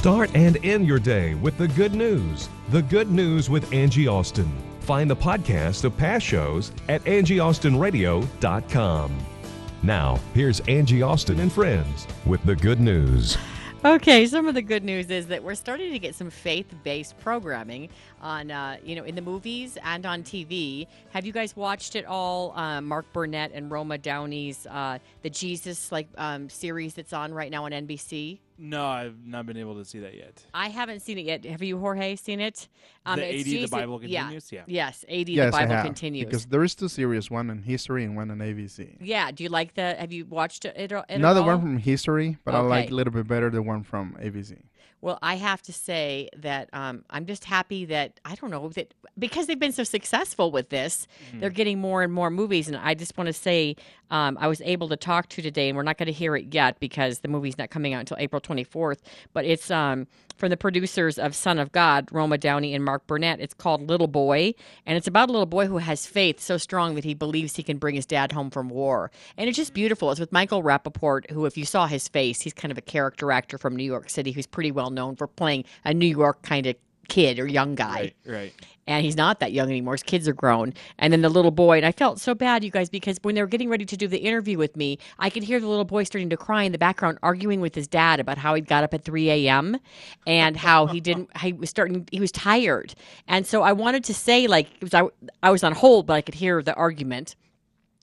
Start and end your day with the good news. The Good News with Angie Austin. Find the podcast of past shows at angieaustinradio.com. Now, here's Angie Austin and friends with the good news. Okay, some of the good news is that we're starting to get some faith-based programming on, uh, you know, in the movies and on TV. Have you guys watched it all? Uh, Mark Burnett and Roma Downey's uh, the Jesus like um, series that's on right now on NBC. No, I've not been able to see that yet. I haven't seen it yet. Have you, Jorge, seen it? The it's A.D. The Bible Continues? Yeah. Yes, A.D. yes, the Bible I have, continues. because there is two series, one in history and one in ABC. yeah, do you like the? Have you watched it? it, it Not the all? one from history, but I like a little bit better the one from ABC. Well, I have to say that um, I'm just happy that I don't know that because they've been so successful with this, they're getting more and more movies. And I just want to say um, I was able to talk to today, and we're not going to hear it yet because the movie's not coming out until April 24th. But it's um, from the producers of Son of God, Roma Downey and Mark Burnett. It's called Little Boy, and it's about a little boy who has faith so strong that he believes he can bring his dad home from war. And it's just beautiful. It's with Michael Rapaport, who, if you saw his face, he's kind of a character actor from New York City who's pretty well known for playing a New York kind of kid or young guy Right, right. And he's not that young anymore. His kids are grown. And then the little boy, and I felt so bad, you guys, because when they were getting ready to do the interview with me, I could hear the little boy starting to cry in the background, arguing with his dad about how he got up at 3 a.m. and how he didn't, he was starting, he was tired. And so I wanted to say, like, was, I, I was on hold, but I could hear the argument.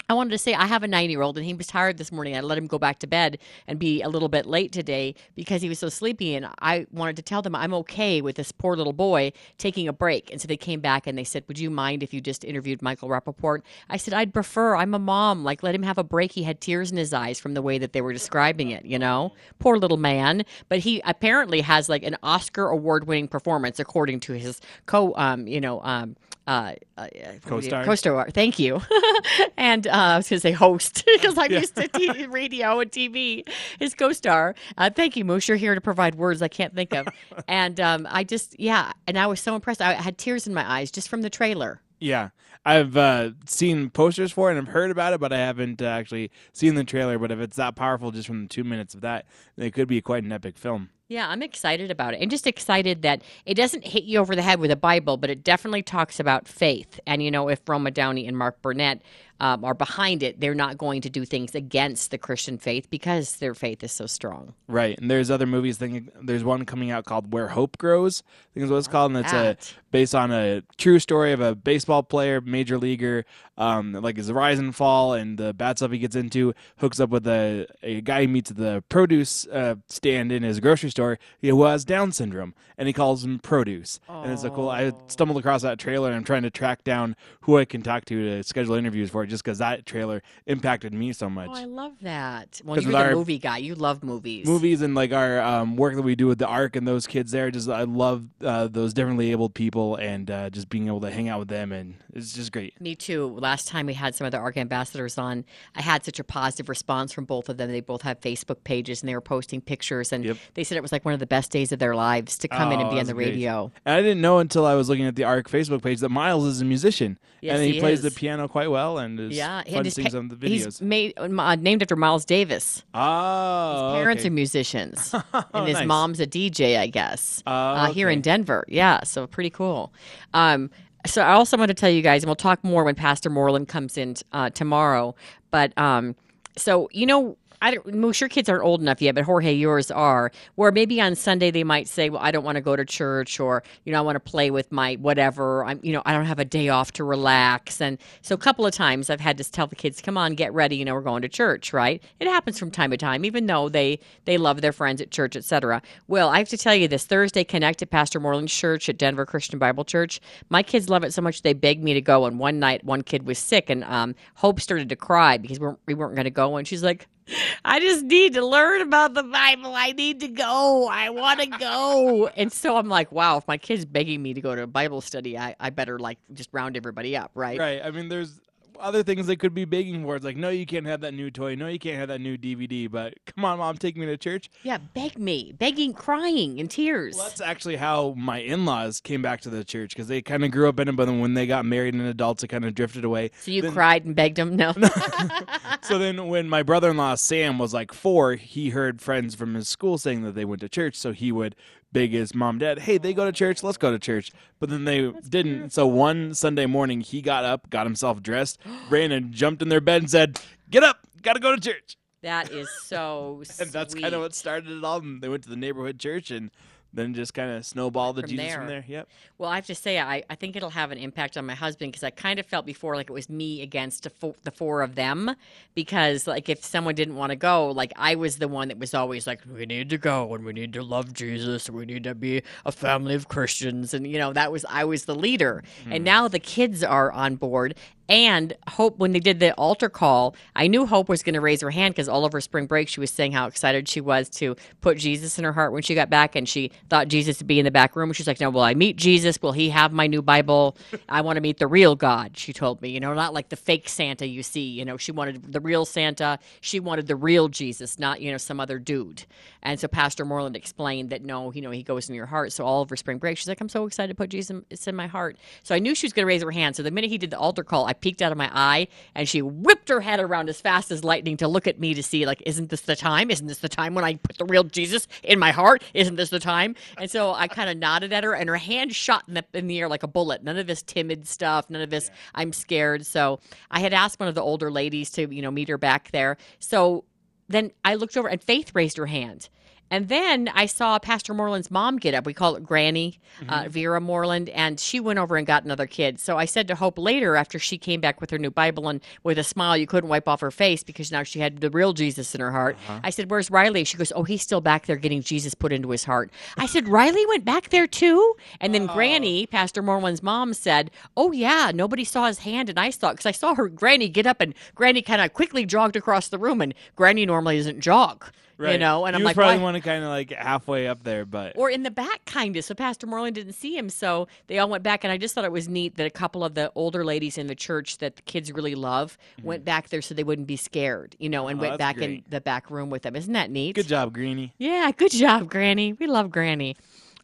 I wanted to say I have a nine year old and he was tired this morning. I let him go back to bed and be a little bit late today because he was so sleepy. And I wanted to tell them I'm okay with this poor little boy taking a break. And so they came back and they said, Would you mind if you just interviewed Michael Rapaport? I said, I'd prefer. I'm a mom. Like, let him have a break. He had tears in his eyes from the way that they were describing it, you know? Poor little man. But he apparently has like an Oscar award winning performance, according to his co, um, you know, um, uh, uh, Co-star? co-star. Thank you. and uh, I was going to say host because I'm used to TV, radio and TV. His co-star. Uh, thank you, Moose. You're here to provide words I can't think of. and um, I just, yeah, and I was so impressed. I had tears in my eyes just from the trailer. Yeah. I've uh, seen posters for it and I've heard about it, but I haven't uh, actually seen the trailer. But if it's that powerful just from the two minutes of that, it could be quite an epic film. Yeah, I'm excited about it. And just excited that it doesn't hit you over the head with a Bible, but it definitely talks about faith. And, you know, if Roma Downey and Mark Burnett um, are behind it, they're not going to do things against the Christian faith because their faith is so strong. Right. And there's other movies. There's one coming out called Where Hope Grows. I think is what it's called. And it's a, based on a true story of a baseball player, major leaguer, um, like his rise and fall and the bad stuff he gets into, hooks up with a, a guy he meets at the produce uh, stand in his grocery store who has Down syndrome. And he calls him Produce. And it's a cool. I stumbled across that trailer and I'm trying to track down who I can talk to to schedule interviews for it just because that trailer impacted me so much. Oh, I love that. Well, you're the our- movie guy. You love movies. movies and like our um, work that we do with the arc and those kids there just i love uh, those differently abled people and uh, just being able to hang out with them and it's just great Me too. Last time we had some of the ARC ambassadors on, I had such a positive response from both of them. They both have Facebook pages and they were posting pictures, and Yep. they said it was like one of the best days of their lives to come in and Oh, be on the great. radio. and i didn't know until i was looking at the arc facebook page that miles is a musician Yes, and he, he plays the piano quite well and is Yeah, fun and his pa- of the He's videos made uh, named after Miles Davis. oh His parents okay. are musicians, and his nice. mom's a DJ, I guess, Oh, uh, here in. Denver. Yeah, so pretty cool. Um, so I also want to tell you guys, and we'll talk more when Pastor Moreland comes in uh, tomorrow. But um, so you know. I don't, most your kids aren't old enough yet, but Jorge, yours are. Where maybe on Sunday they might say, "Well, I don't want to go to church," or you know, I want to play with my whatever. I'm, you know, I don't have a day off to relax. And so a couple of times I've had to tell the kids, "Come on, get ready. You know, we're going to church." Right? It happens from time to time, even though they they love their friends at church, etc. Well, I have to tell you this Thursday, connect at Pastor Moreland's church at Denver Christian Bible Church. My kids love it so much they begged me to go. And one night, one kid was sick, and um, Hope started to cry because we weren't, we weren't going to go, and she's like I just need to learn about the Bible. I need to go. I want to go. And so I'm like, wow, if my kid's begging me to go to a Bible study, I, I better like just round everybody up, right? Right. I mean, there's other things they could be begging for. It's like, no, you can't have that new toy. No, you can't have that new DVD. But come on, mom, take me to church. Yeah, beg me, begging, crying, in tears. Well, that's actually how my in-laws came back to the church because they kind of grew up in it, but then when they got married and adults, it kind of drifted away. so you then- cried and begged them, No. So then, when my brother-in-law Sam was like four, he heard friends from his school saying that they went to church, so he would beg his mom, and dad, "Hey, they go to church. Let's go to church." But then they didn't. So one Sunday morning, he got up, got himself dressed, ran and jumped in their bed and said, "Get up, gotta go to church." that is so And that's kind of what started it all. And they went to the neighborhood church and. Then just kind of snowball the From Jesus from there. there. Yep. Well, I have to say, I, I think it'll have an impact on my husband because I kind of felt before like it was me against the four, the four of them. Because, like, if someone didn't want to go, like, I was the one that was always like, we need to go and we need to love Jesus and we need to be a family of Christians. And, you know, that was, I was the leader. And mm-hmm. now the kids are on board. And Hope, when they did the altar call, I knew Hope was going to raise her hand because all over spring break she was saying how excited she was to put Jesus in her heart when she got back, and she thought Jesus would be in the back room. She's like, "No, will I meet Jesus? Will he have my new Bible? I want to meet the real God." She told me, you know, not like the fake Santa you see. You know, she wanted the real Santa. She wanted the real Jesus, not you know some other dude. And so Pastor Moreland explained that no, you know, he goes in your heart. So all over spring break, she's like, "I'm so excited to put Jesus in my heart." So I knew she was going to raise her hand. So the minute he did the altar call, I peeked out of my eye and she whipped her head around as fast as lightning to look at me to see, like, isn't this the time? Isn't this the time when I put the real Jesus in my heart? Isn't this the time? And so I kind of nodded at her and her hand shot in the, in the air like a bullet. None of this timid stuff, none of this, I'm scared. So I had asked one of the older ladies to, you know, meet her back there. So then I looked over and Faith raised her hand. And then I saw Pastor Moreland's mom get up. We call it Granny, uh, Vera Moreland, and she went over and got another kid. So I said to Hope later, after she came back with her new Bible and with a smile you couldn't wipe off her face because now she had the real Jesus in her heart. I said, Where's Riley? She goes, Oh, he's still back there getting Jesus put into his heart. I said, Riley went back there too? And then Granny, Pastor Moreland's mom, said, Oh, yeah, nobody saw his hand. And I saw, because I saw her Granny get up and Granny kind of quickly jogged across the room. And Granny normally doesn't jog. You know, and he I'm like, probably why? one kind of like halfway up there, but or in the back kind of so pastor moreland didn't see him so they all went back and i just thought it was neat that a couple of the older ladies in the church that the kids really love went back there so they wouldn't be scared you know and Mm-hmm. Oh, went back in the back room with them isn't that neat good job, Granny. yeah good job granny we love granny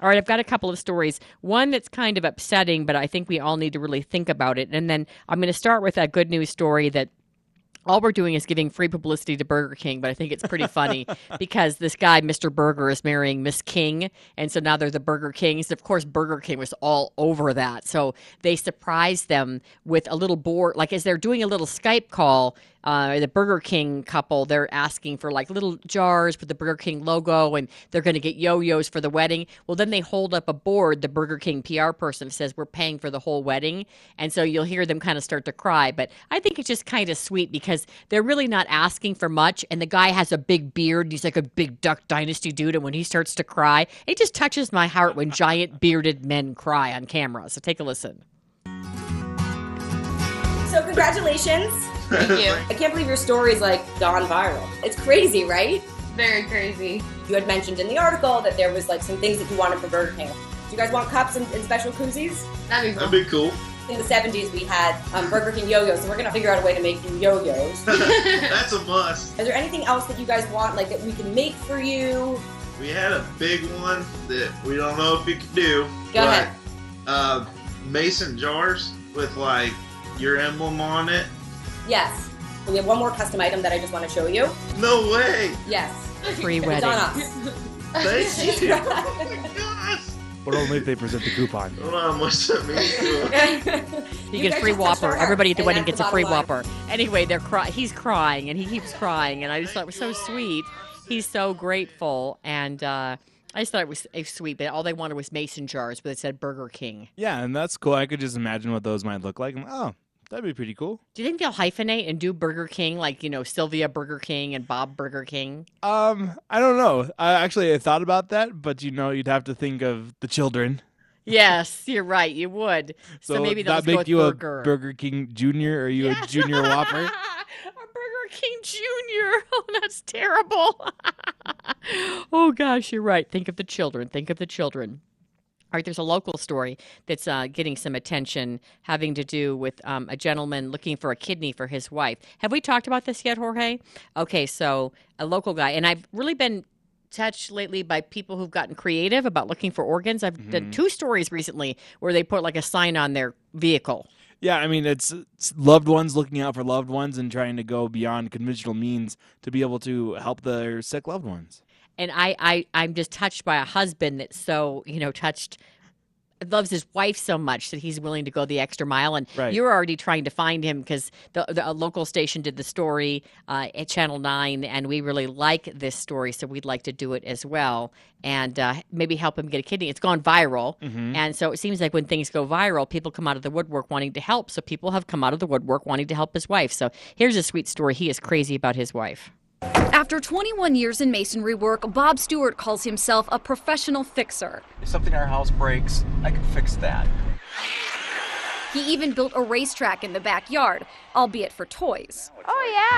all right, I've got a couple of stories. One that's kind of upsetting, but I think we all need to really think about it. And then I'm going to start with a good news story that all we're doing is giving free publicity to Burger King, but I think it's pretty funny because this guy, Mr. Burger, is marrying Miss King. And so now they're the Burger Kings. Of course, Burger King was all over that. So they surprised them with a little board, like as they're doing a little Skype call. Uh, the Burger King couple, they're asking for like little jars with the Burger King logo, and they're going to get yo yos for the wedding. Well, then they hold up a board, the Burger King PR person says, We're paying for the whole wedding. And so you'll hear them kind of start to cry. But I think it's just kind of sweet because they're really not asking for much. And the guy has a big beard. He's like a big Duck Dynasty dude. And when he starts to cry, it just touches my heart when giant bearded men cry on camera. So take a listen. So congratulations. Thank you. I can't believe your story's like gone viral. It's crazy, right? Very crazy. You had mentioned in the article that there was like some things that you wanted for Burger King. Do you guys want cups and, and special koozies? That'd be That'd be cool. In the 70s, we had um, Burger King yo-yos, so we're gonna figure out a way to make you yo-yos. That's a must. Is there anything else that you guys want, like that we can make for you? We had a big one that we don't know if you can do. Go but, ahead. Uh, mason jars with like your emblem on it. Yes. We have one more custom item that I just want to show you. No way. Yes. Free It's wedding. on us. Thank you. oh my gosh. But only if they present the coupon. I don't know that means to us. You, You get a free just touched our Whopper. Everybody at the wedding gets the a free line. Whopper. Anyway, they're cry- he's crying and he keeps crying, and I just thought it was so sweet. He's so grateful, and uh, I just thought it was, it sweet. But all they wanted was mason jars, but it said Burger King. Yeah, and that's cool. I could just imagine what those might look like. I'm like, oh, that'd be pretty cool. Do you think they'll hyphenate and do Burger King, like you know Sylvia Burger King and Bob Burger King? Um, I don't know. I actually I thought about that, but you know, you'd have to think of the children. Yes, you're right. You would. So, maybe they'll that make you Burger. a Burger King Junior or you Yeah. a Junior Whopper? a Burger King Jr. Oh, that's terrible. oh, gosh, you're right. Think of the children. Think of the children. All right, there's a local story that's uh, getting some attention having to do with um, a gentleman looking for a kidney for his wife. Have we talked about this yet, Jorge? Okay, so a local guy, and I've really been touched lately by people who've gotten creative about looking for organs. I've done two stories recently where they put like a sign on their vehicle. Yeah, I mean, it's, it's loved ones looking out for loved ones and trying to go beyond conventional means to be able to help their sick loved ones. And I, I I'm just touched by a husband that's so you know touched loves his wife so much that he's willing to go the extra mile. And Right. you're already trying to find him because the, the a local station did the story uh, at channel 9 and we really like this story so we'd like to do it as well. And uh, maybe help him get a kidney. It's gone viral. And so it seems like when things go viral people come out of the woodwork wanting to help. So people have come out of the woodwork wanting to help his wife. So here's a sweet story. He is crazy about his wife After 21 years in masonry work, Bob Stewart calls himself a professional fixer. If something in our house breaks, I can fix that. He even built a racetrack in the backyard, albeit for toys. Oh,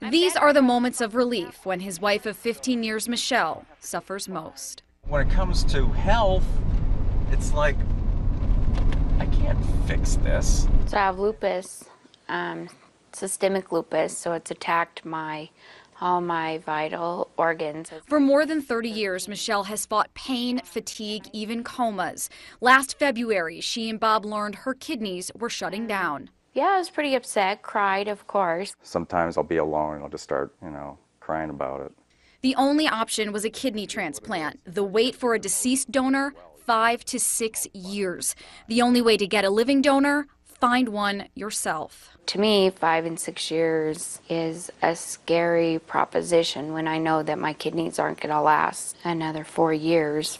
yeah. These are the moments of relief when his wife of 15 years, Michelle, suffers most. When it comes to health, it's like, I can't fix this. So I have lupus, um, systemic lupus, so it's attacked my all my vital organs. For more than 30 years, Michelle has fought pain, fatigue, even comas. Last February, she and Bob learned her kidneys were shutting down. Yeah, I was pretty upset, cried, of course. Sometimes I'll be alone and I'll just start, you know, crying about it. The only option was a kidney transplant. The wait for a deceased donor, five to six years. The only way to get a living donor, find one yourself. To me, five and six years is a scary proposition when I know that my kidneys aren't going to last another four years.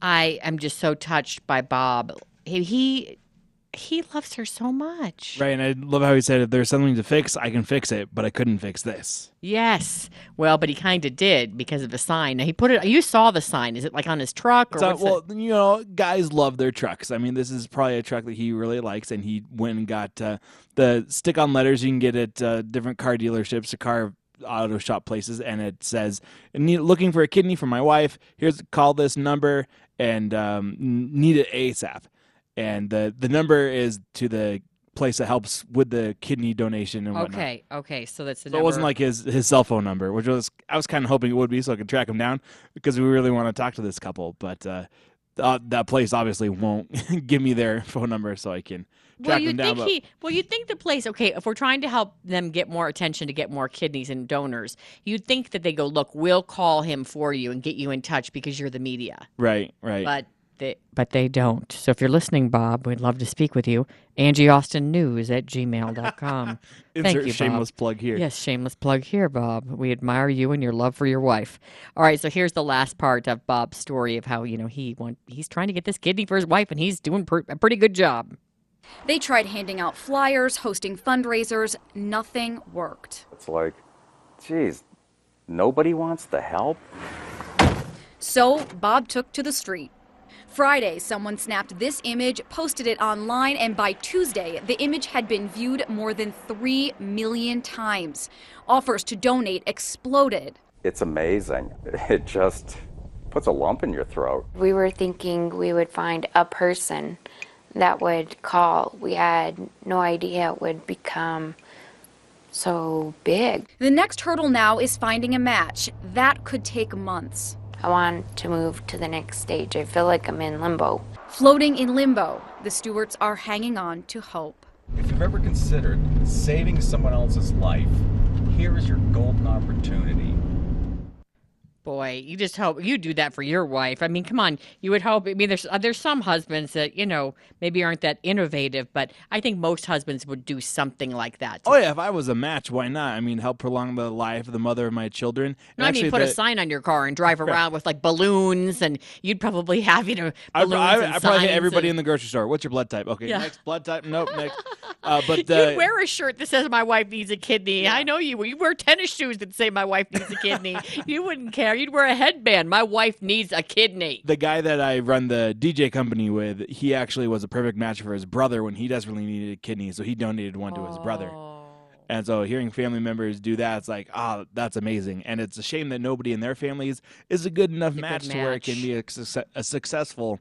I am just so touched by Bob. He he, he loves her so much. Right, and I love how he said, if there's something to fix, I can fix it, but I couldn't fix this. Yes. Well, but he kind of did because of the sign. Now, he put it. You saw the sign. Is it like on his truck or well, it? you know, guys love their trucks. I mean, this is probably a truck that he really likes, and he went and got uh, the stick-on letters you can get at uh, different car dealerships, or car auto shop places, and it says, looking for a kidney for my wife. Here's call this number and um, need it ASAP." And the the number is to the place that helps with the kidney donation and whatnot. Okay. Okay. So that's the. So it wasn't like his his cell phone number, which was I was kind of hoping it would be, so I could track him down because we really want to talk to this couple. But uh, uh, that place obviously won't give me their phone number, so I can Well, track you them down. think he? Well, you think the place? Okay, if we're trying to help them get more attention to get more kidneys and donors, you'd think that they go, look, we'll call him for you and get you in touch because you're the media. right, right. But they, but they don't. So if you're listening, Bob, we'd love to speak with you. Angie Austin News at gmail.com. Thank Insert you, shameless Bob. plug here. Yes, shameless plug here, Bob. We admire you and your love for your wife. All right, so here's the last part of Bob's story of how you know he want he's trying to get this kidney for his wife, and he's doing pr- a pretty good job. They tried handing out flyers, hosting fundraisers. Nothing worked. It's like, geez, nobody wants the help? So Bob took to the street. Friday, someone snapped this image, posted it online, and by Tuesday, the image had been viewed more than 3 million times. Offers to donate exploded. It's amazing. It just puts a lump in your throat. We were thinking we would find a person that would call. We had no idea it would become so big. The next hurdle now is finding a match. That could take months. I want to move to the next stage. I feel like I'm in limbo. Floating in limbo, the Stewarts are hanging on to hope. If you've ever considered saving someone else's life, here is your golden opportunity. Boy, you just hope you do that for your wife. I mean, come on, you would hope. I mean, there's uh, there's some husbands that you know maybe aren't that innovative, but I think most husbands would do something like that. Oh yeah, if I was a match, why not? I mean, help prolong the life of the mother of my children. No, I mean, put a sign on your car and drive around with like balloons, and you'd probably have you know I, I, I probably hit everybody and- in the grocery store. What's your blood type? Okay, Yeah. next blood type. Nope, next. Uh, but You'd uh, wear a shirt that says "My wife needs a kidney." I know you. You wear tennis shoes that say "My wife needs a kidney." you wouldn't care. You'd wear a headband. My wife needs a kidney. the guy that I run the DJ company with, he actually was a perfect match for his brother when he desperately needed a kidney, so he donated one to his brother. And so hearing family members do that, it's like, ah, that's amazing. And it's a shame that nobody in their families is a good enough good match, to where it can be a, success- a successful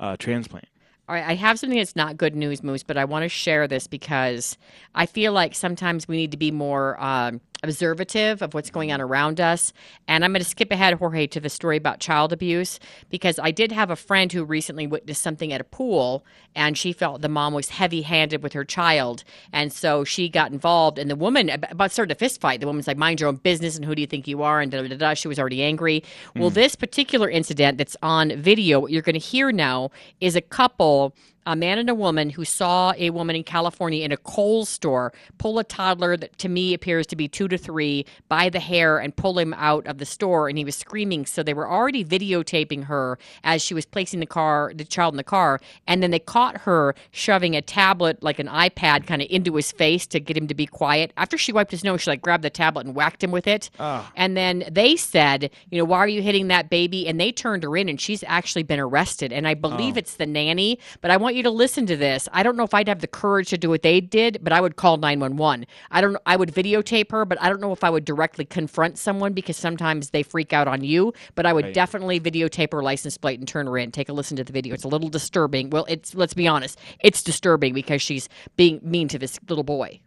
uh, transplant. All right, I have something that's not good news, Moose, but I want to share this because I feel like sometimes we need to be more um, observative of what's going on mm-hmm. around us. And I'm going to skip ahead, Jorge, to the story about child abuse because I did have a friend who recently witnessed something at a pool and she felt the mom was heavy handed with her child. And so she got involved, and the woman about started a fist fight. The woman's like, mind your own business, and who do you think you are? And da da da. da. She was already angry. Well, hmm. this particular incident that's on video, what you're going to hear now is a couple a man and a woman who saw a woman in California in a Kohl's store pull a toddler that to me appears to be two to three by the hair and pull him out of the store. And he was screaming. So they were already videotaping her as she was placing the car the child in the car. And then they caught her shoving a tablet like an iPad kind of into his face to get him to be quiet. After she wiped his nose she like grabbed the tablet and whacked him with it. Ah. And then they said you know why are you hitting that baby? And they turned her in and she's actually been arrested. And I believe oh. it's the nanny but I want you to listen to this. I don't know if I'd have the courage to do what they did, but I would call 911. I don't I would videotape her, but I don't know if I would directly confront someone because sometimes they freak out on you, but I would Right. definitely videotape her license plate and turn her in. Take a listen to the video. It's a little disturbing. Well, it's let's be honest. It's disturbing because she's being mean to this little boy.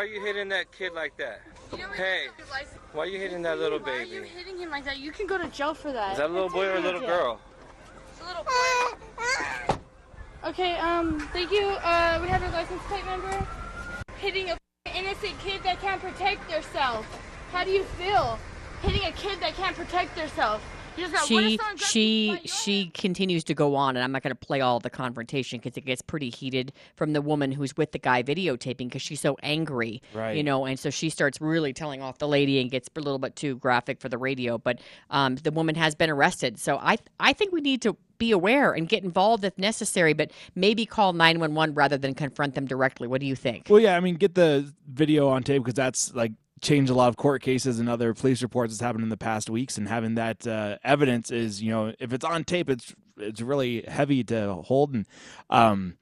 Why are you hitting that kid like that? Hey, why are you hitting that little Why are you baby? hitting him like that? You can go to jail for that. Is that a little boy or a little girl? It's a little boy. Okay, um, thank you. Uh, we have your license plate number. Hitting a innocent kid that can't protect themselves. How do you feel? Hitting a kid that can't protect themselves. You just got what if she she she continues to go on and i'm not going to play all the confrontation because it gets pretty heated from the woman who's with the guy videotaping because she's so angry right. you know and so she starts really telling off the lady and gets a little bit too graphic for the radio but um, the woman has been arrested. So i i think we need to be aware and get involved if necessary but maybe call 911 rather than confront them directly. What do you think? Well, yeah, I mean, get the video on tape because that's like changed a lot of court cases and other police reports that's happened in the past weeks, and having that uh, evidence is, you know, if it's on tape, it's it's really heavy to hold, and um,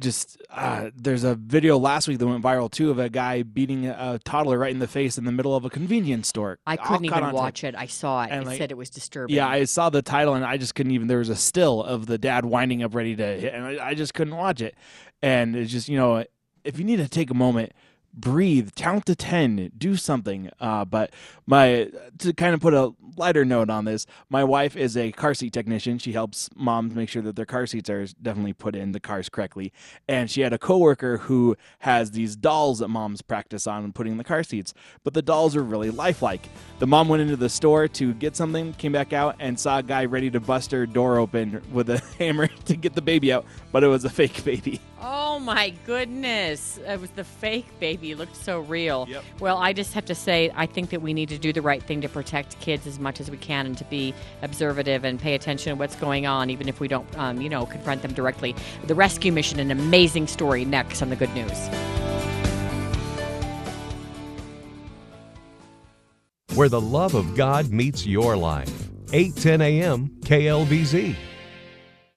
just uh, there's a video last week that went viral too of a guy beating a toddler right in the face in the middle of a convenience store. i couldn't even tape. watch it i saw it And, it like, said it was disturbing Yeah, I saw the title and I just couldn't even. There was a still of the dad winding up ready to hit, and I, I just couldn't watch it. And it's just you know, if you need to take a moment, breathe, count to ten, do something. Uh, but my to kind of put a lighter note on this, my wife is a car seat technician. She helps moms make sure that their car seats are definitely put in the cars correctly. And she had a coworker who has these dolls that moms practice on putting in the car seats, but the dolls are really lifelike. The mom went into the store to get something, came back out, and saw a guy ready to bust her door open with a hammer to get the baby out, but it was a fake baby. Oh my goodness. It was the fake baby. It looked so real. Yep. Well, I just have to say, I think that we need to do the right thing to protect kids as much as we can and to be observative and pay attention to what's going on, even if we don't, um, you know, confront them directly. The rescue mission, an amazing story next on the good news. Where the love of God meets your life. 810 a.m. KLVZ.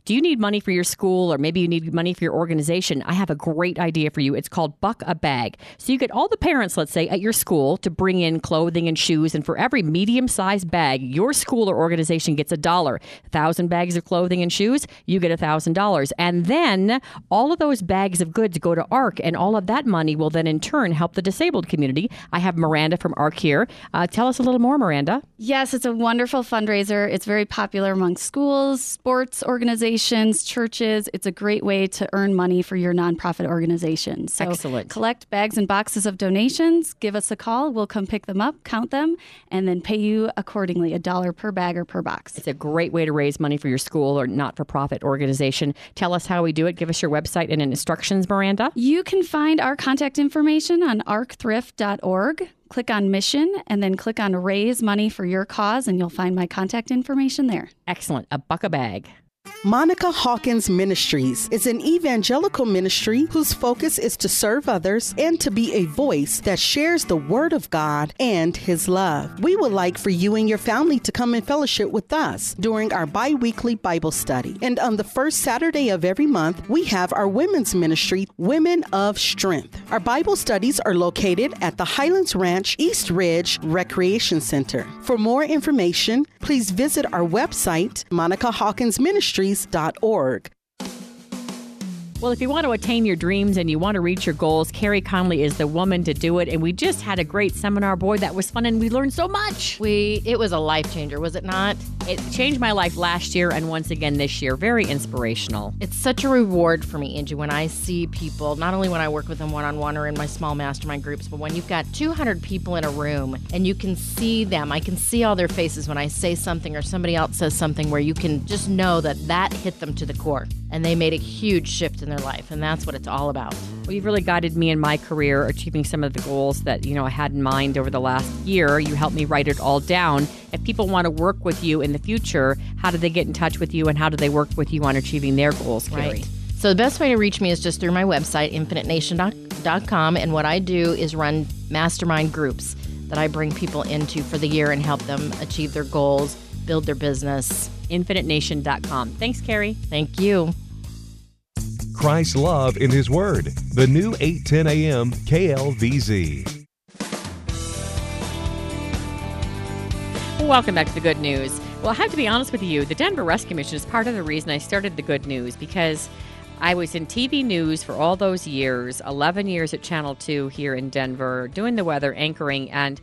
Do you need money for your school or maybe you need money for your organization? I have a great idea for you. It's called Buck a Bag. So you get all the parents, let's say, at your school to bring in clothing and shoes, and for every medium sized bag, your school or organization gets a dollar. A thousand bags of clothing and shoes, you get a thousand dollars. And then all of those bags of goods go to ARC, and all of that money will then in turn help the disabled community. I have Miranda from ARC here. Uh, tell us a little more, Miranda. Yes, it's a wonderful fundraiser. It's very popular among schools, sports organizations, churches. It's a great way to earn money for your nonprofit organization. So Excellent. collect bags and boxes of donations, give us a call. We'll come pick them up, count them, and then pay you accordingly a dollar per bag or per box. It's a great way to raise money for your school or not for profit organization. Tell us how we do it. Give us your website and instructions, Miranda. You can find our contact information on arcthrift.org. Click on mission and then click on raise money for your cause, and you'll find my contact information there. Excellent. A buck a bag. Monica Hawkins Ministries is an evangelical ministry whose focus is to serve others and to be a voice that shares the Word of God and His love. We would like for you and your family to come and fellowship with us during our bi weekly Bible study. And on the first Saturday of every month, we have our women's ministry, Women of Strength. Our Bible studies are located at the Highlands Ranch East Ridge Recreation Center. For more information, please visit our website, monicahawkinsministries.org. Well, if you want to attain your dreams and you want to reach your goals, Carrie Conley is the woman to do it. And we just had a great seminar, boy, that was fun, and we learned so much. We it was a life changer, was it not? It changed my life last year and once again this year. Very inspirational. It's such a reward for me, Angie, when I see people, not only when I work with them one on one or in my small mastermind groups, but when you've got 200 people in a room and you can see them, I can see all their faces when I say something or somebody else says something where you can just know that that hit them to the core and they made a huge shift in their life. And that's what it's all about. Well, you've really guided me in my career, achieving some of the goals that you know I had in mind over the last year. You helped me write it all down. If people want to work with you in the future, how do they get in touch with you, and how do they work with you on achieving their goals, Carrie? Right. So the best way to reach me is just through my website, infinitenation.com. And what I do is run mastermind groups that I bring people into for the year and help them achieve their goals, build their business. InfiniteNation.com. Thanks, Carrie. Thank you. Christ's love in His Word. The new 810 a.m. KLVZ. Welcome back to the good news. Well, I have to be honest with you, the Denver Rescue Mission is part of the reason I started the good news because I was in TV news for all those years 11 years at Channel 2 here in Denver, doing the weather, anchoring, and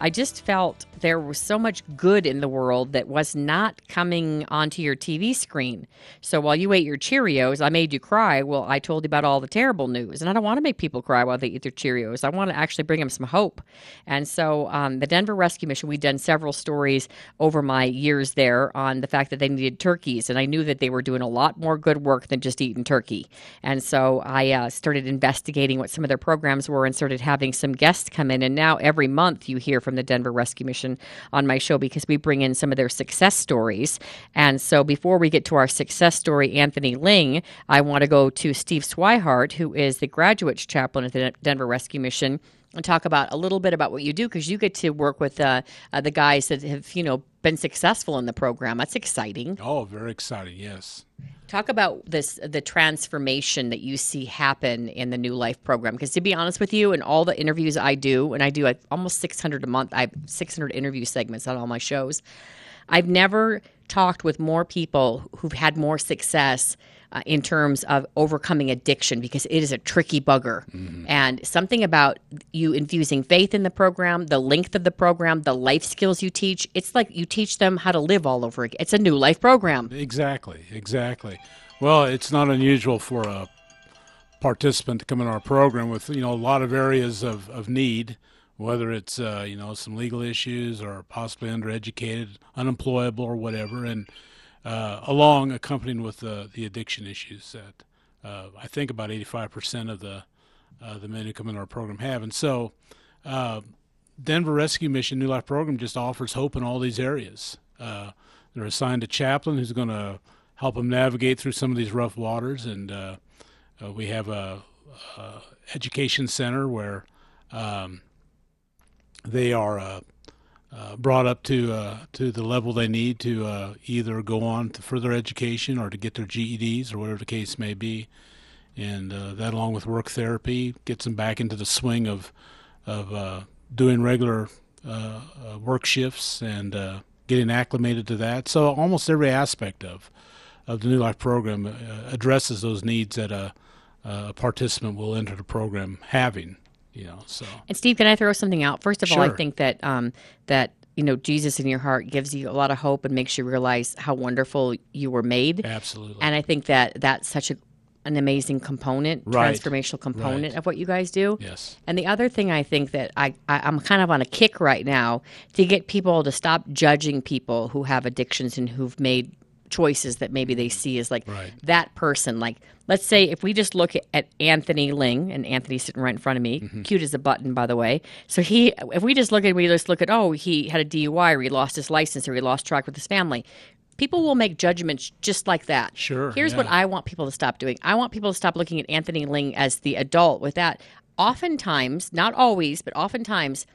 I just felt there was so much good in the world that was not coming onto your TV screen. So while you ate your Cheerios, I made you cry. Well, I told you about all the terrible news, and I don't want to make people cry while they eat their Cheerios. I want to actually bring them some hope. And so, um, the Denver Rescue Mission, we've done several stories over my years there on the fact that they needed turkeys, and I knew that they were doing a lot more good work than just eating turkey. And so, I uh, started investigating what some of their programs were and started having some guests come in. And now, every month, you hear from the Denver Rescue Mission on my show because we bring in some of their success stories. And so before we get to our success story, Anthony Ling, I want to go to Steve Swihart, who is the graduates chaplain at the Denver Rescue Mission. And talk about a little bit about what you do because you get to work with uh, uh, the guys that have, you know, been successful in the program. That's exciting. Oh, very exciting! Yes. Talk about this the transformation that you see happen in the New Life program. Because to be honest with you, in all the interviews I do, and I do almost 600 a month, I have 600 interview segments on all my shows. I've never talked with more people who've had more success uh, in terms of overcoming addiction because it is a tricky bugger. Mm-hmm. And something about you infusing faith in the program, the length of the program, the life skills you teach, it's like you teach them how to live all over again. It's a new life program. Exactly, exactly. Well, it's not unusual for a participant to come in our program with you know a lot of areas of, of need whether it's uh, you know some legal issues or possibly undereducated unemployable or whatever and uh, along accompanying with uh, the addiction issues that uh, I think about 85% of the uh, the men who come in our program have. And so, uh, Denver Rescue Mission New Life Program just offers hope in all these areas. Uh, they're assigned a chaplain who's going to help them navigate through some of these rough waters, and we have a, a, education center where um, they are uh, brought up to uh, to the level they need to uh, either go on to further education or to get their GEDs or whatever the case may be, and uh, that along with work therapy gets them back into the swing of of uh, doing regular work shifts and getting acclimated to that. So almost every aspect of of the New Life program addresses those needs that a, a participant will enter the program having you know so and steve can i throw something out first of sure. all i think that um that you know jesus in your heart gives you a lot of hope and makes you realize how wonderful you were made absolutely and i think that that's such a an amazing component, right. transformational component right. of what you guys do. Yes. And the other thing I think that I, I am kind of on a kick right now to get people to stop judging people who have addictions and who've made choices that maybe they see as like right. that person. Like, let's say if we just look at Anthony Ling, and Anthony's sitting right in front of me, Mm-hmm. cute as a button, by the way. So he, if we just look at, we just look at, oh, he had a DUI, or he lost his license, or he lost track with his family. People will make judgments just like that. Sure. Here's what. I want people to stop doing. I want people to stop looking at Anthony Ling as the adult with that. Oftentimes, not always, but oftentimes,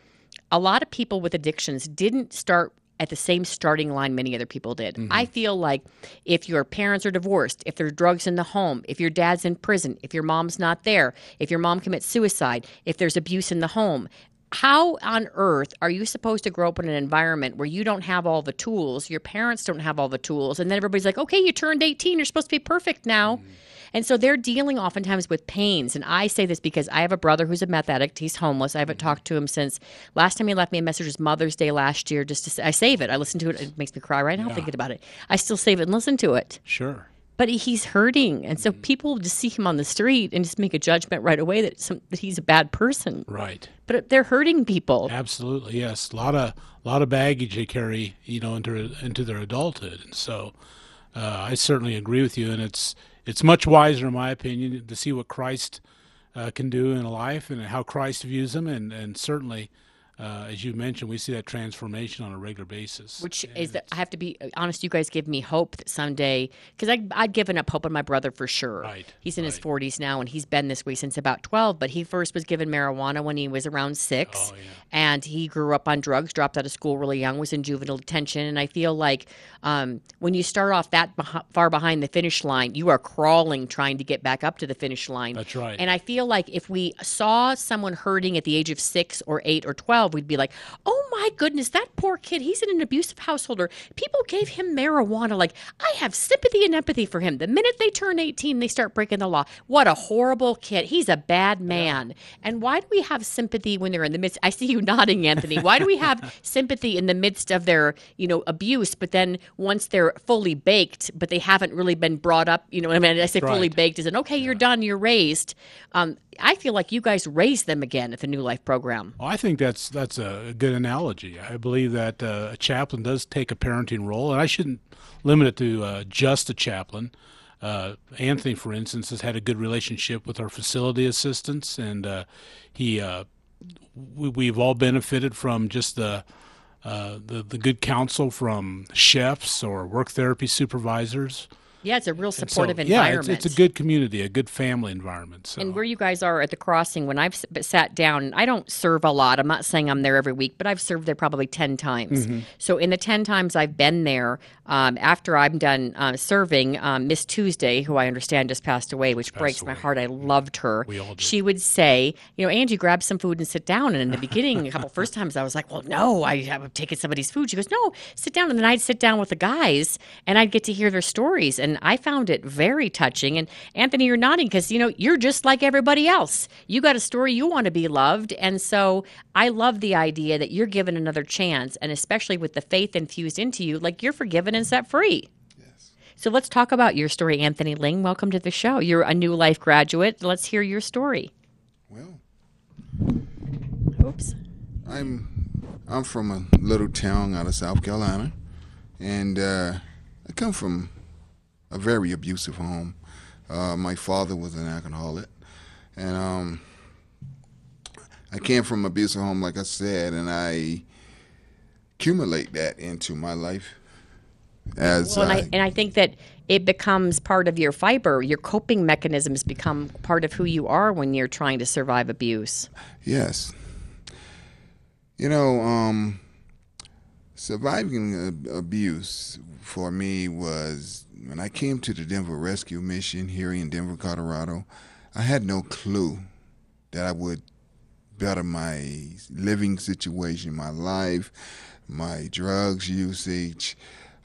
a lot of people with addictions didn't start at the same starting line many other people did. Mm-hmm. I feel like if your parents are divorced, if there's drugs in the home, if your dad's in prison, if your mom's not there, if your mom commits suicide, if there's abuse in the home, how on earth are you supposed to grow up in an environment where you don't have all the tools, your parents don't have all the tools, and then everybody's like, okay, you turned 18, you're supposed to be perfect now? Mm. And so they're dealing oftentimes with pains. And I say this because I have a brother who's a meth addict. He's homeless. I haven't mm. talked to him since last time he left me a message was Mother's Day last year. Just to say, I save it. I listen to it. It makes me cry right now Yeah. thinking about it. I still save it and listen to it. Sure. But he's hurting, and so people just see him on the street and just make a judgment right away that some, that he's a bad person. Right. But they're hurting people. Absolutely, yes. A lot of lot of baggage they carry, you know, into into their adulthood, and so uh, I certainly agree with you. And it's it's much wiser, in my opinion, to see what Christ uh, can do in a life and how Christ views them, and and certainly. Uh, as you mentioned, we see that transformation on a regular basis. Which is that I have to be honest. You guys give me hope that someday, because I I'd given up hope on my brother for sure. Right. He's in his forties now, and he's been this way since about twelve. But he first was given marijuana when he was around six, and he grew up on drugs, dropped out of school really young, was in juvenile detention. And I feel like um, when you start off that beh- far behind the finish line, you are crawling trying to get back up to the finish line. That's right. And I feel like if we saw someone hurting at the age of six or eight or 12, we'd be like, oh my goodness, that poor kid, he's in an abusive household. Or people gave him marijuana. Like, I have sympathy and empathy for him. The minute they turn 18, they start breaking the law. What a horrible kid. He's a bad man. And why do we have sympathy when they're in the midst? I see you nodding, Anthony. Why do we have sympathy in the midst of their, you know, abuse, but then once they're fully baked, but they haven't really been brought up, you know, I mean, I say fully baked as in, okay, you're done, you're raised. Um, I feel like you guys raised them again at the New Life program. Well, I think that's that's a good analogy. I believe that uh, a chaplain does take a parenting role, and I shouldn't limit it to uh, just a chaplain. Uh, Anthony, for instance, has had a good relationship with our facility assistants, and uh, he uh, we, we've all benefited from just the, uh, the the good counsel from chefs or work therapy supervisors. Yeah, it's a real And so, supportive yeah, environment. it's, it's a good community, a good family environment. So. And where you guys are at the crossing, when I've sat down, I don't serve a lot. I'm not saying I'm there every week, but I've served there probably 10 times. Mm-hmm. Mhm. So in the 10 times I've been there, um, after I'm done uh, serving, um, Miss Tuesday, who I understand just passed away, which breaks my heart. I loved her. We all She would say, you know, Angie, grab some food and sit down. And in the beginning, a couple first times, I was like, well, no, I have taken somebody's food. She goes, no, sit down. And then I'd sit down with the guys and I'd get to hear their stories. And I found it very touching. And Anthony, you're nodding because, you know, you're just like everybody else. You got a story, you want to be loved. And so I love the idea that you're given another chance. And especially with the faith infused into you, like you're forgiven and set free. So let's talk about your story, Anthony Ling. Welcome to the show. You're a New Life graduate. Let's hear your story. Well, Oops. I'm I'm from a little town out of South Carolina, and uh, I come from a very abusive home. Uh, my father was an alcoholic, and um, I came from an abusive home, like I said, and I accumulate that into my life as Well, and I, I, and I think that it becomes part of your fiber. Your coping mechanisms become part of who you are when you're trying to survive abuse. Yes. You know, um, surviving abuse for me was when I came to the Denver Rescue Mission here in Denver, Colorado. I had no clue that I would better my living situation, my life, my drugs usage.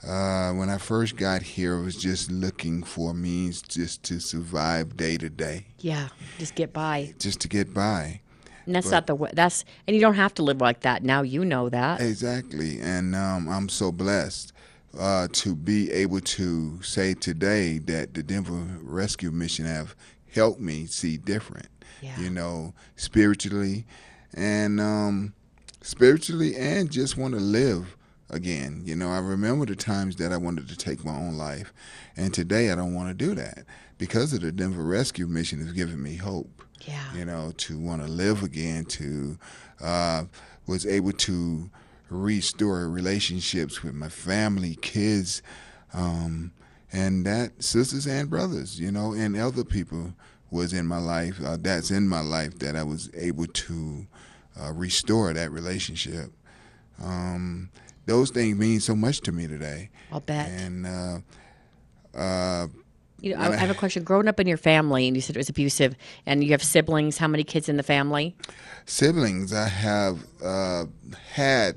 Uh, when I first got here, I was just looking for means just to survive day to day, Yeah, just get by. just to get by. And that's But- not the way. That's and you don't have to live like that. Now you know that. Exactly, and um, I'm so blessed uh, to be able to say today that the Denver Rescue Mission have helped me see different. Yeah. You know, spiritually, and um, spiritually, and just want to live again. You know, I remember the times that I wanted to take my own life, and today I don't want to do that because of the Denver Rescue Mission has given me hope. Yeah. You know, to want to live again, to uh, was able to restore relationships with my family, kids, Um, and that sisters and brothers, you know, and other people was in my life. Uh, that's in my life that I was able to uh, restore that relationship. Um, those things mean so much to me today. I'll bet. And uh, uh, You know, I, I have a question. Growing up in your family, and you said it was abusive, and you have siblings. How many kids in the family? siblings, I have uh, had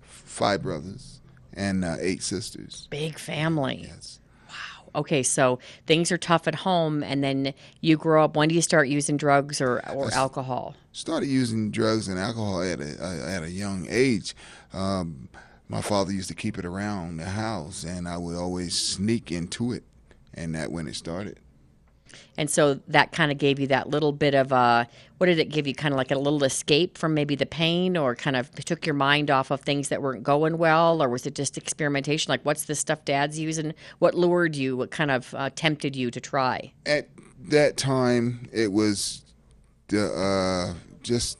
five brothers and uh, eight sisters. Big family. Yes. Wow. Okay, so things are tough at home, and then you grow up. When do you start using drugs or, or alcohol? Started using drugs and alcohol at a, uh, at a young age. Um, my father used to keep it around the house, and I would always sneak into it, and that when it started. And so that kind of gave you that little bit of a what did it give you? Kind of like a little escape from maybe the pain, or kind of took your mind off of things that weren't going well, or was it just experimentation? Like, what's this stuff Dad's using? What lured you? What kind of uh, tempted you to try? At that time, it was the, uh, just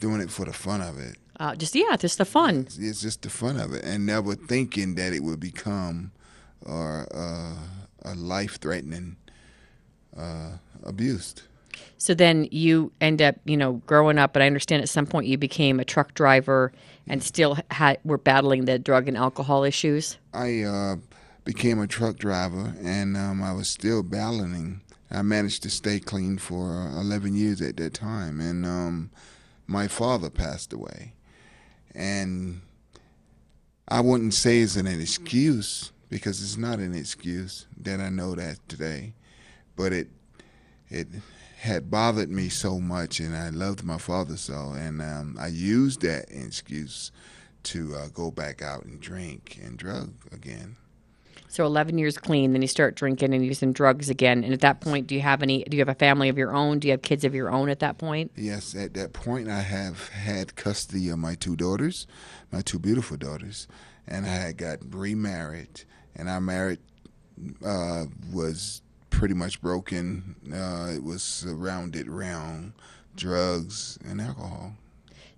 doing it for the fun of it. Uh, just yeah, just the fun. It's just the fun of it, and never thinking that it would become or uh, a life threatening uh, abused. So then you end up, you know, growing up, and I understand at some point you became a truck driver and still had were battling the drug and alcohol issues. I uh, became a truck driver, and um, I was still battling. I managed to stay clean for 11 years at that time, and um, my father passed away. And I wouldn't say it's an excuse because it's not an excuse that I know that today, but it it had bothered me so much, and I loved my father so, and um, I used that excuse to uh, go back out and drink and drug again. So 11 years clean, then you start drinking and using drugs again. And at that point, do you have any? Do you have a family of your own? Do you have kids of your own at that point? Yes, at that point, I have had custody of my two daughters, my two beautiful daughters, and I had got remarried, and our marriage uh, was pretty much broken. Uh, it was surrounded around drugs and alcohol.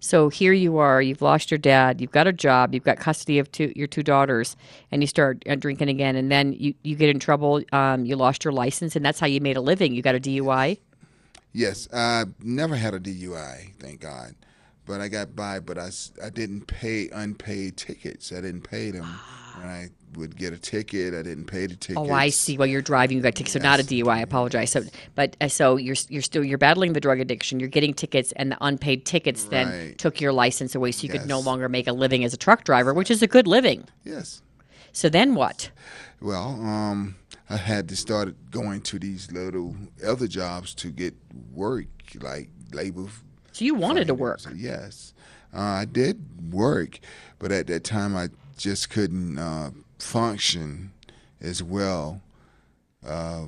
So here you are, you've lost your dad, you've got a job, you've got custody of two, your two daughters, and you start uh, drinking again, and then you, you get in trouble. Um, you lost your license, and that's how you made a living. You got a DUI. Yes, I never had a DUI, thank God. But I got by, but I, I didn't pay unpaid tickets. I didn't pay them. when I would get a ticket, I didn't pay the ticket. Oh, I see. While you're driving, you got tickets. So not a DUI. I apologize. So, but uh, so you're you're still you're battling the drug addiction. You're getting tickets, and the unpaid tickets then took your license away, so you could no longer make a living as a truck driver, which is a good living. Yes. So then what? Well, um, I had to start going to these little other jobs to get work, like labor. So you wanted to work. Yes, uh, I did work, but at that time I just couldn't uh, function as well uh,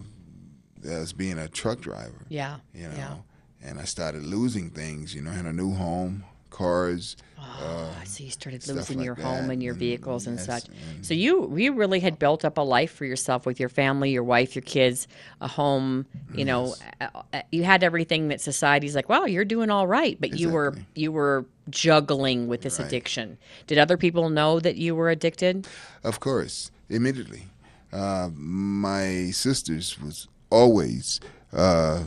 as being a truck driver. Yeah, You know, yeah. and I started losing things. You know, I had a new home, cars. Uh, So you started losing like your that. home and your vehicles and yes, such. So you you really had built up a life for yourself with your family, your wife, your kids, a home. You know, uh, uh, you had everything that society's like, "Wow, you're doing all right," but you were you were juggling with this addiction. Did other people know that you were addicted? Of course, immediately. Uh, my sisters was always uh,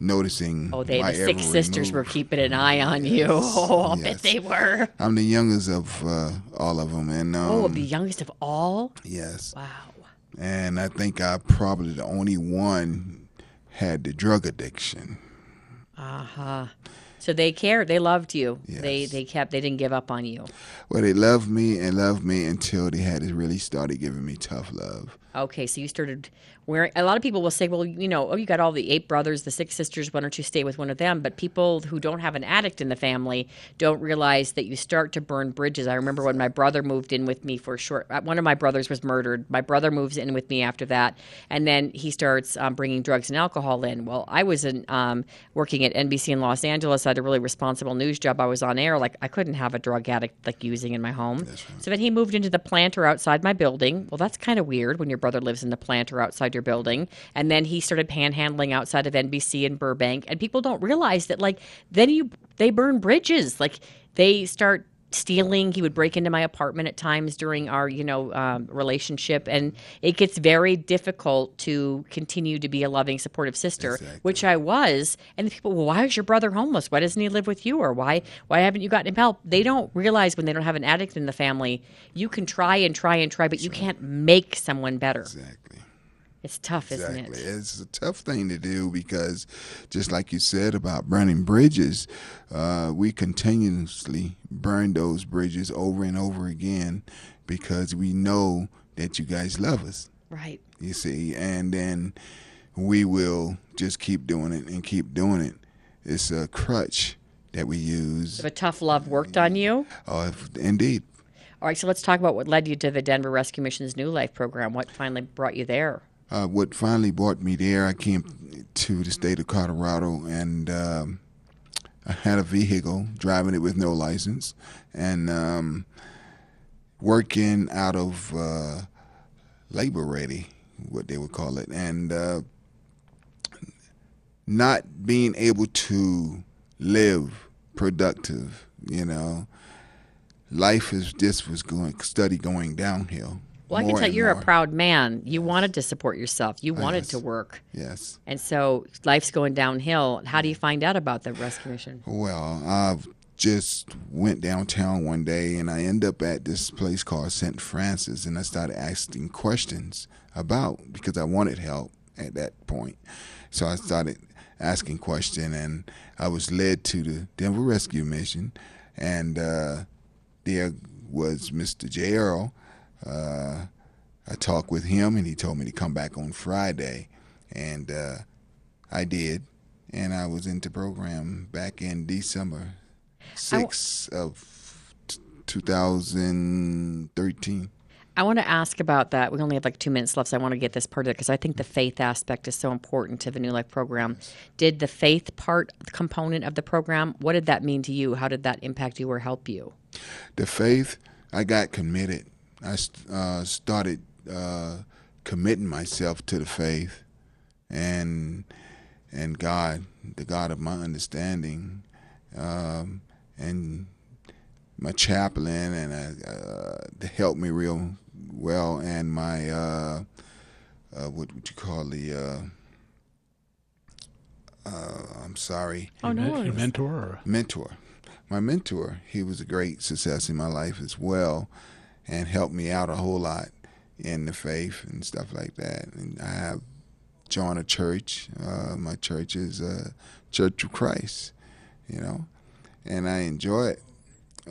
noticing. Oh, they my the six every sisters move. were keeping an eye on you. Oh, I'll bet they were. I'm the youngest of uh, all of them, and um, oh, the youngest of all. yes, Wow. and I think I probably the only one had the drug addiction. Uh huh. So they cared. They loved you. They they kept. They didn't give up on you. Well, they loved me and loved me until they had to really started giving me tough love. Okay, so you started wearing. A lot of people will say, "Well, you know, oh, you got all the eight brothers, the six sisters. Why don't you stay with one of them?" But people who don't have an addict in the family don't realize that you start to burn bridges. I remember when my brother moved in with me for a short. uh, One of my brothers was murdered. My brother moves in with me after that, and then he starts um, bringing drugs and alcohol in. Well, I was in, um, working at NBC in Los Angeles. I had a really responsible news job. I was on air. Like I couldn't have a drug addict like using in my home. So then he moved into the planter outside my building. Well, that's kind of weird when your brother lives in the planter outside your building. And then he started panhandling outside of NBC in Burbank. And people don't realize that like then you they burn bridges. Like they start stealing. He would break into my apartment at times during our, you know, um, relationship, and it gets very difficult to continue to be a loving, supportive sister, which I was. And the people, well, why is your brother homeless? Why doesn't he live with you? Or why why haven't you gotten him help? They don't realize when they don't have an addict in the family, you can try and try and try, but you can't make someone better. Exactly. It's tough, Exactly. isn't it? It's a tough thing to do because, just like you said about burning bridges, uh, we continuously burn those bridges over and over again because we know that you guys love us. Right. You see, and then we will just keep doing it and keep doing it. It's a crutch that we use. If a tough love worked on you. Uh, indeed. All right, so let's talk about what led you to the Denver Rescue Mission's New Life program. What finally brought you there? Uh, what finally brought me there, I came to the state of Colorado and um, I had a vehicle, driving it with no license, and um, working out of uh, labor ready, what they would call it, and uh, not being able to live productive, you know. Life is just was going study going downhill. Well, I can tell you're more. a proud man. You wanted to support yourself. You wanted to work. Yes. And so life's going downhill. How do you find out about the rescue mission? Well, I just went downtown one day and I end up at this place called St. Francis and I started asking questions about because I wanted help at that point. So I started asking questions and I was led to the Denver Rescue Mission and uh, there was Mr. J. Earl. Uh, I talked with him and he told me to come back on Friday and uh, I did and I was into program back in December 6th of t- 2013. I want to ask about that. We only have like two minutes left, so I want to get this part of it because I think the faith aspect is so important to the New Life program. Did the faith part component of the program, what did that mean to you? How did that impact you or help you? The faith, I got committed. I st- uh, started uh, committing myself to the faith and and God, the God of my understanding, um, and my chaplain, and uh, uh, to help me real well, and my uh, uh, what would you call the uh, uh, I'm sorry, Oh, no Your mentor mentor. My mentor, he was a great success in my life as well, and helped me out a whole lot in the faith and stuff like that. And I have joined a church. Uh, my church is uh, Church of Christ, you know, and I enjoy it.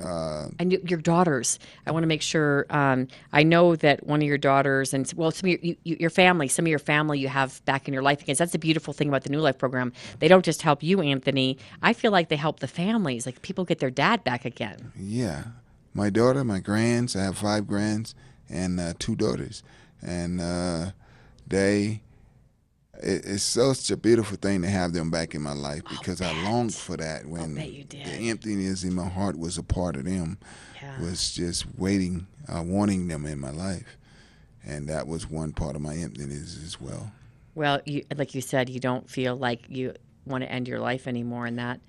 Uh, And your daughters, I want to make sure. Um, I know that one of your daughters, and well, some of your, you, you- your family, some of your family you have back in your life. Because that's the beautiful thing about the New Life program. They don't just help you, Anthony. I feel like they help the families. Like people get their dad back again. Yeah, my daughter, my grands. I have five grands and uh, two daughters, and uh, they. It, it's such a beautiful thing to have them back in my life because I longed for that when the emptiness in my heart was a part of them. Was just waiting, uh, wanting them in my life, and that was one part of my emptiness as well. Well, you, like you said, you don't feel like you want to end your life anymore, and that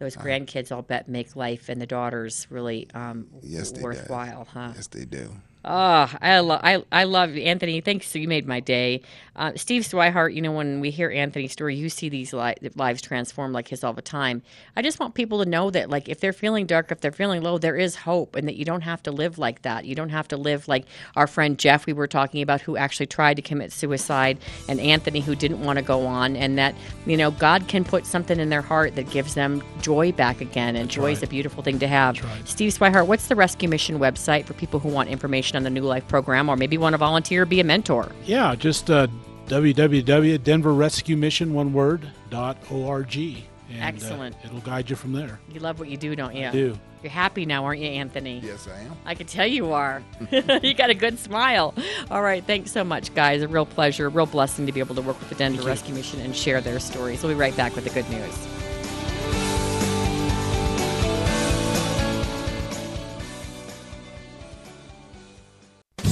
those grandkids, I'll bet, make life and the daughters really um, Yes, they do. worthwhile, huh? Yes, they do. Oh, I love I I love Anthony. Thanks, you made my day. Uh, Steve Swihart, you know when we hear Anthony's story, you see these li- lives transform like his all the time. I just want people to know that like if they're feeling dark, if they're feeling low, there is hope, and that you don't have to live like that. You don't have to live like our friend Jeff we were talking about, who actually tried to commit suicide, and Anthony who didn't want to go on, and that you know God can put something in their heart that gives them joy back again, and joy is a beautiful thing to have. Steve Swihart, what's the Rescue Mission website for people who want information on the New Life program, or maybe want to volunteer or be a mentor? Yeah, just uh, www.denverrescuemission, one word, dot org. And, uh, Excellent. it'll guide you from there. You love what you do, don't you? I do. You're happy now, aren't you, Anthony? Yes, I am. I can tell you are. you got a good smile. All right. Thanks so much, guys. A real pleasure, a real blessing to be able to work with the Denver Rescue Mission and share their stories. We'll be right back with the good news.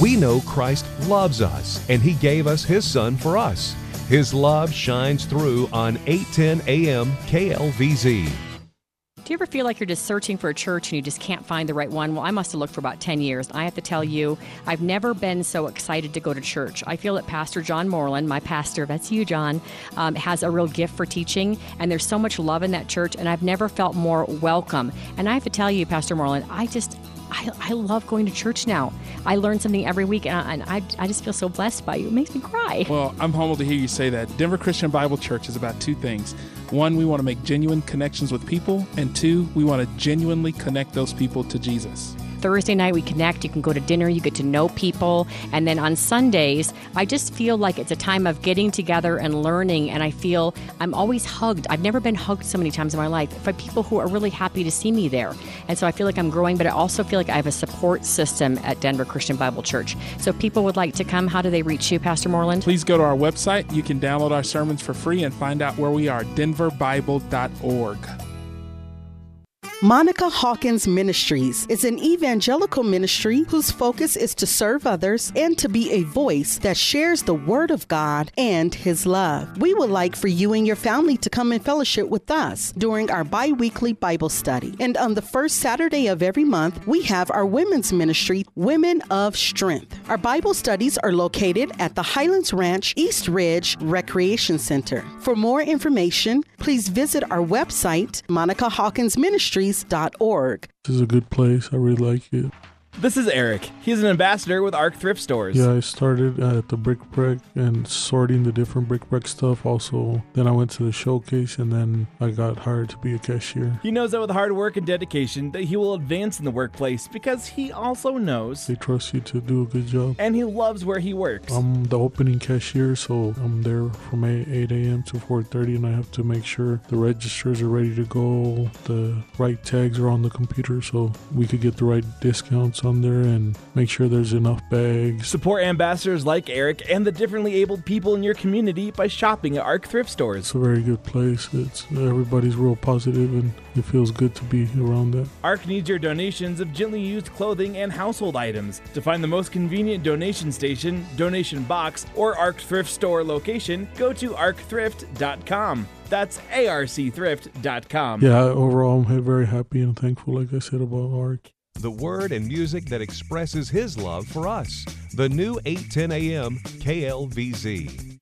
We know Christ loves us, and He gave us His Son for us. His love shines through on 810 AM KLVZ. Do you ever feel like you're just searching for a church and you just can't find the right one? Well, I must have looked for about 10 years. I have to tell you, I've never been so excited to go to church. I feel that Pastor John Moreland, my pastor, that's you, John, um, has a real gift for teaching, and there's so much love in that church, and I've never felt more welcome. And I have to tell you, Pastor Moreland, I just I, I love going to church now. I learn something every week, and, I, I just feel so blessed by you. It makes me cry. Well, I'm humbled to hear you say that. Denver Christian Bible Church is about two things. One, we want to make genuine connections with people, and two, we want to genuinely connect those people to Jesus. Thursday night we connect. You can go to dinner, you get to know people. And then on Sundays, I just feel like it's a time of getting together and learning. And I feel I'm always hugged. I've never been hugged so many times in my life by people who are really happy to see me there. And so I feel like I'm growing, but I also feel like I have a support system at Denver Christian Bible Church. So if people would like to come, how do they reach you, Pastor Moreland? Please go to our website. You can download our sermons for free and find out where we are denverbible.org. Monica Hawkins Ministries is an evangelical ministry whose focus is to serve others and to be a voice that shares the Word of God and His love. We would like for you and your family to come and fellowship with us during our bi weekly Bible study. And on the first Saturday of every month, we have our women's ministry, Women of Strength. Our Bible studies are located at the Highlands Ranch East Ridge Recreation Center. For more information, please visit our website, Monica Hawkins Ministries This is a good place. I really like it. This is Eric. He's an ambassador with ARC Thrift Stores. Yeah, I started at the Brick Break and sorting the different bric-a-brac stuff. Also, then I went to the showcase and then I got hired to be a cashier. He knows that with hard work and dedication that he will advance in the workplace because he also knows they trust you to do a good job. And he loves where he works. I'm the opening cashier, so I'm there from 8, 8 a.m. to 4:30, and I have to make sure the registers are ready to go, the right tags are on the computer, so we could get the right discounts there and make sure there's enough bags. Support ambassadors like Eric and the differently abled people in your community by shopping at ARC Thrift Stores. It's a very good place. It's everybody's real positive and it feels good to be around that. ARC needs your donations of gently used clothing and household items. To find the most convenient donation station, donation box, or ARC Thrift Store location, go to arcthrift.com. That's arcthrift.com. Yeah, overall, I'm very happy and thankful, like I said, about ARC the word and music that expresses his love for us. The new 810 AM KLVZ.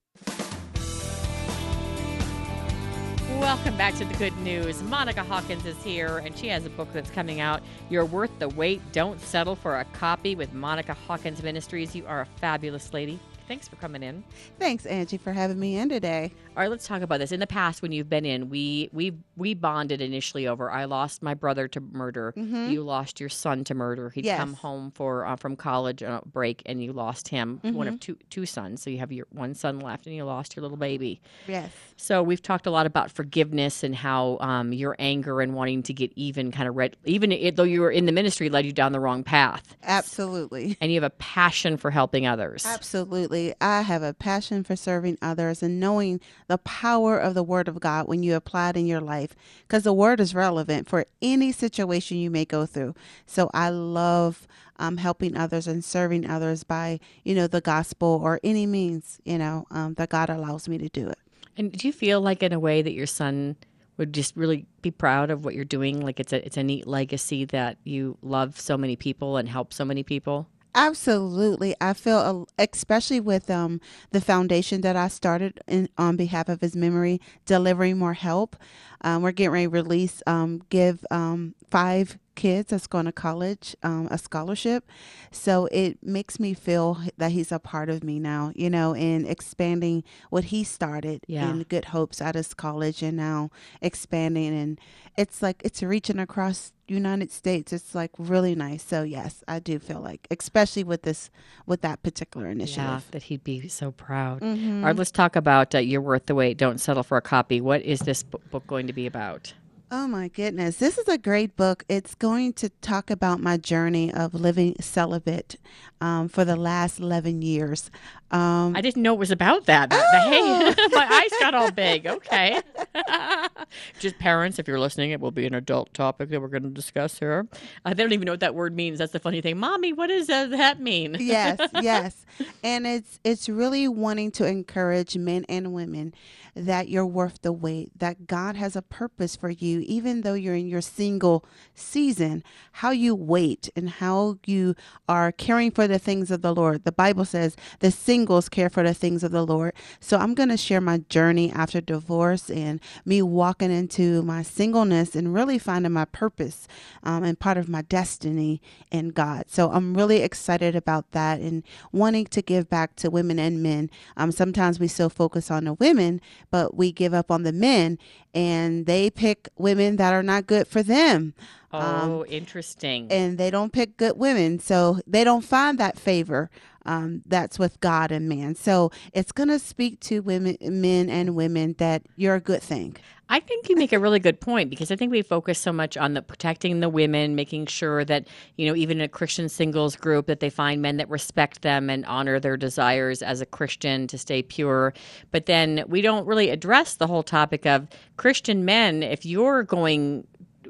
Welcome back to the good news. Monica Hawkins is here, and she has a book that's coming out. You're worth the wait. Don't settle for a copy with Monica Hawkins Ministries. You are a fabulous lady. Thanks for coming in. Thanks, Angie, for having me in today. All right, let's talk about this. In the past, when you've been in, we we we bonded initially over. I lost my brother to murder. Mm-hmm. You lost your son to murder. He'd yes. come home for uh, from college uh, break, and you lost him. Mm-hmm. One of two two sons. So you have your one son left, and you lost your little baby. Yes. So we've talked a lot about forgiveness and how um, your anger and wanting to get even kind of read, even it, though you were in the ministry, led you down the wrong path. Absolutely. And you have a passion for helping others. Absolutely. I have a passion for serving others and knowing the power of the Word of God when you apply it in your life, because the Word is relevant for any situation you may go through. So I love um, helping others and serving others by, you know, the gospel or any means, you know, um, that God allows me to do it. And do you feel like, in a way, that your son would just really be proud of what you're doing? Like it's a it's a neat legacy that you love so many people and help so many people. Absolutely. I feel, especially with um, the foundation that I started in, on behalf of his memory, delivering more help. Um, we're getting ready to release, um, give um, five kids that's going to college um, a scholarship. So it makes me feel that he's a part of me now, you know, in expanding what he started yeah. in Good Hopes at his college and now expanding. And it's like it's reaching across United States. It's like really nice. So yes, I do feel like, especially with this, with that particular initiative, yeah, that he'd be so proud. Mm-hmm. All right, let's talk about uh, "You're Worth the Wait." Don't settle for a copy. What is this book going to be about? Oh my goodness. This is a great book. It's going to talk about my journey of living celibate um, for the last 11 years. Um, I didn't know it was about that. The- the hey, my eyes got all big. Okay. Just parents, if you're listening, it will be an adult topic that we're going to discuss here. Uh, they don't even know what that word means. That's the funny thing. Mommy, what does uh, that mean? yes, yes. And it's it's really wanting to encourage men and women that you're worth the wait, that God has a purpose for you, even though you're in your single season, how you wait and how you are caring for the things of the Lord. The Bible says the singles care for the things of the Lord. So I'm going to share my journey after divorce and me walking into my singleness and really finding my purpose um, and part of my destiny in God. So I'm really excited about that and wanting to give back to women and men. Um, sometimes we still focus on the women, but we give up on the men and they pick women that are not good for them. Oh, interesting. And they don't pick good women. So they don't find that favor. Um, that's with God and man. So it's going to speak to women, men and women that you're a good thing. I think you make a really good point because I think we focus so much on the protecting the women, making sure that you know even a Christian singles group that they find men that respect them and honor their desires as a Christian to stay pure. But then we don't really address the whole topic of Christian men. If you're going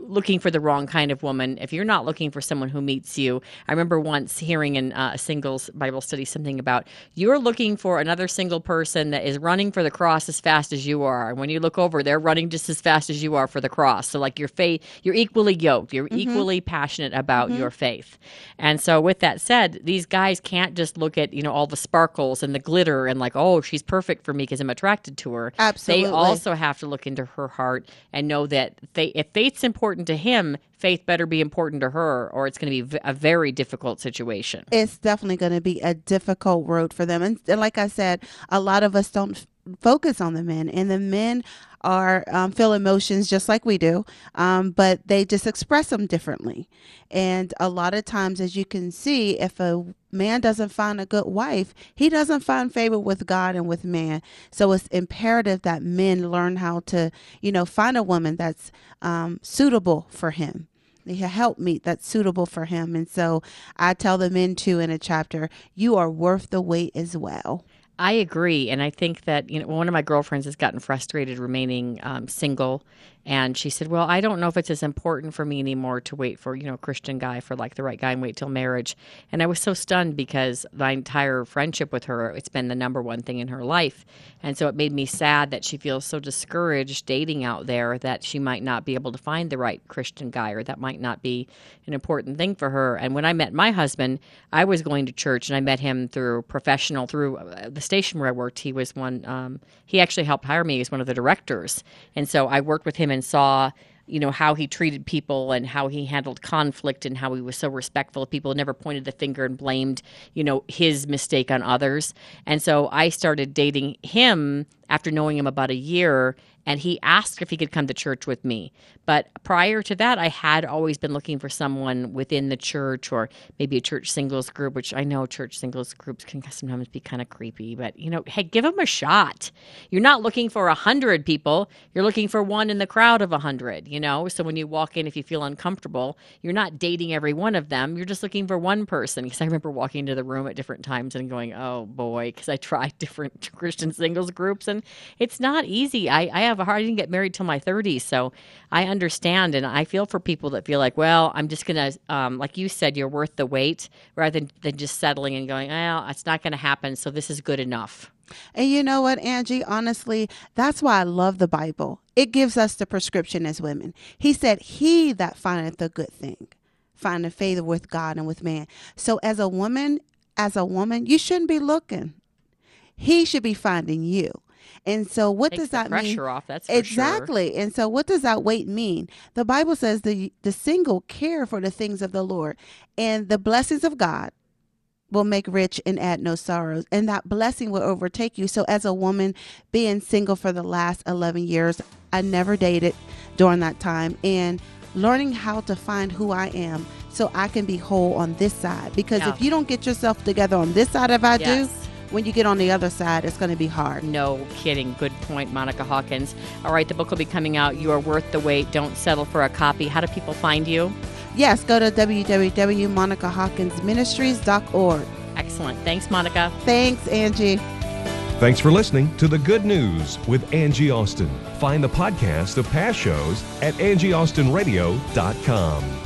looking for the wrong kind of woman, if you're not looking for someone who meets you, I remember once hearing in uh, a singles Bible study something about you're looking for another single person that is running for the cross as fast as you are. And when you look over, they're running just as fast as you are for the cross. So like your faith, you're equally yoked. You're Mhm. equally passionate about Mhm. your faith. And so with that said, these guys can't just look at, you know, all the sparkles and the glitter and like, oh, she's perfect for me because I'm attracted to her. Absolutely. They also have to look into her heart and know that they, if faith's important to him, faith better be important to her, or it's going to be a very difficult situation. it's definitely going to be a difficult road for them. And, like I said, a lot of us don't focus on the men, and the men are um, feel emotions just like we do, um, but they just express them differently. And a lot of times, as you can see, if a man doesn't find a good wife, he doesn't find favor with God and with man. So it's imperative that men learn how to, you know, find a woman that's um, suitable for him a help meet that's suitable for him. And so I tell the men too in a chapter, you are worth the wait as well. I agree, and I think that you know one of my girlfriends has gotten frustrated remaining um, single, and she said, "Well, I don't know if it's as important for me anymore to wait for you know a Christian guy for like the right guy and wait till marriage." And I was so stunned because my entire friendship with her, it's been the number one thing in her life, and so it made me sad that she feels so discouraged dating out there that she might not be able to find the right Christian guy, or that might not be an important thing for her. And when I met my husband, I was going to church, and I met him through professional through uh, the station where I worked. He was one. Um, he actually helped hire me as one of the directors, and so I worked with him and saw. You know how he treated people and how he handled conflict and how he was so respectful of people, never pointed the finger and blamed, you know, his mistake on others. And so I started dating him after knowing him about a year and he asked if he could come to church with me. But prior to that, I had always been looking for someone within the church or maybe a church singles group, which I know church singles groups can sometimes be kind of creepy. But, you know, hey, give them a shot. You're not looking for a hundred people, you're looking for one in the crowd of a hundred, you know? So when you walk in, if you feel uncomfortable, you're not dating every one of them. You're just looking for one person. Because I remember walking into the room at different times and going, oh boy, because I tried different Christian singles groups and it's not easy. I, I have a hard, I didn't get married till my 30s. So I understand and I feel for people that feel like, well, I'm just to, um, like you said, you're worth the wait rather than, than just settling and going, well, it's not to happen. So this is good enough. And you know what, Angie? Honestly, that's why I love the Bible. It gives us the prescription as women. He said, He that findeth a good thing, findeth favor with God and with man. So as a woman, as a woman, you shouldn't be looking. He should be finding you. And so what Takes does that mean? pressure off, that's for sure. exactly. And so what does that weight mean? The Bible says the the single care for the things of the Lord and the blessings of God will make rich and add no sorrows and that blessing will overtake you so as a woman being single for the last 11 years i never dated during that time and learning how to find who i am so i can be whole on this side because Yeah. if you don't get yourself together on this side of i Yes. do when you get on the other side it's going to be hard No kidding. Good point, Monica Hawkins. All right, the book will be coming out. You are worth the wait. Don't settle for a copy. How do people find you? yes go to www.monicahawkinsministries.org Excellent. Excellent. Thanks, Monica. Thanks, Angie. Thanks for listening to The Good News with Angie Austin. Find the podcast of past shows at angieaustinradio.com.